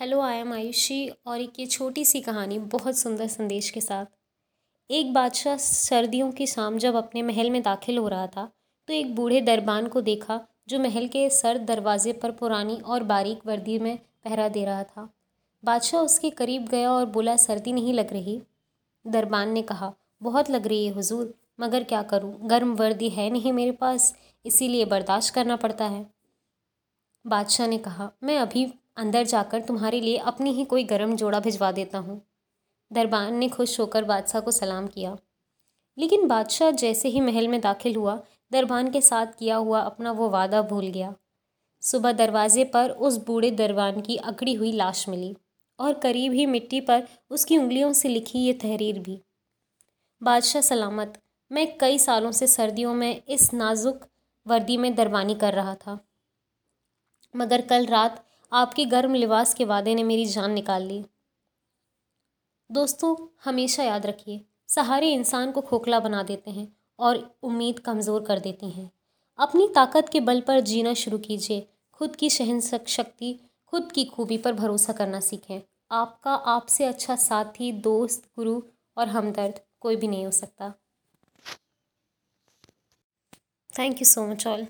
Hello I am Ayushi और एक ये छोटी सी कहानी बहुत सुंदर संदेश के साथ। एक बादशाह सर्दियों की शाम जब अपने महल में दाखिल हो रहा था तो एक बूढ़े दरबान को देखा, जो महल के सर्द दरवाजे पर पुरानी और बारीक वर्दी में पहरा दे रहा था। बादशाह उसके करीब गया और बोला, सर्दी नहीं लग रही? दरबान ने कहा, बहुत लग रही है हुजूर, मगर क्या करूँ? गर्म वर्दी है नहीं मेरे पास, इसीलिए बर्दाश्त करना पड़ता है। बादशाह ने कहा, मैं अभी अंदर जाकर तुम्हारे लिए अपनी ही कोई गर्म जोड़ा भिजवा देता हूँ। दरबान ने खुश होकर बादशाह को सलाम किया। लेकिन बादशाह जैसे ही महल में दाखिल हुआ दरबान के साथ किया हुआ अपना वो वादा भूल गया। सुबह दरवाजे पर उस बूढ़े दरबान की अकड़ी हुई लाश मिली और करीब ही मिट्टी पर उसकी उंगलियों से लिखी ये तहरीर भी। बादशाह सलामत, मैं कई सालों से सर्दियों में इस नाजुक वर्दी में दरबानी कर रहा था। मगर कल रात आपके गर्म लिबास के वादे ने मेरी जान निकाल ली। दोस्तों, हमेशा याद रखिए, सहारे इंसान को खोखला बना देते हैं और उम्मीद कमज़ोर कर देती हैं। अपनी ताकत के बल पर जीना शुरू कीजिए। खुद की सहन शक्ति, खुद की खूबी पर भरोसा करना सीखें। आपका आपसे अच्छा साथी, दोस्त, गुरु और हमदर्द कोई भी नहीं हो सकता। Thank you so much all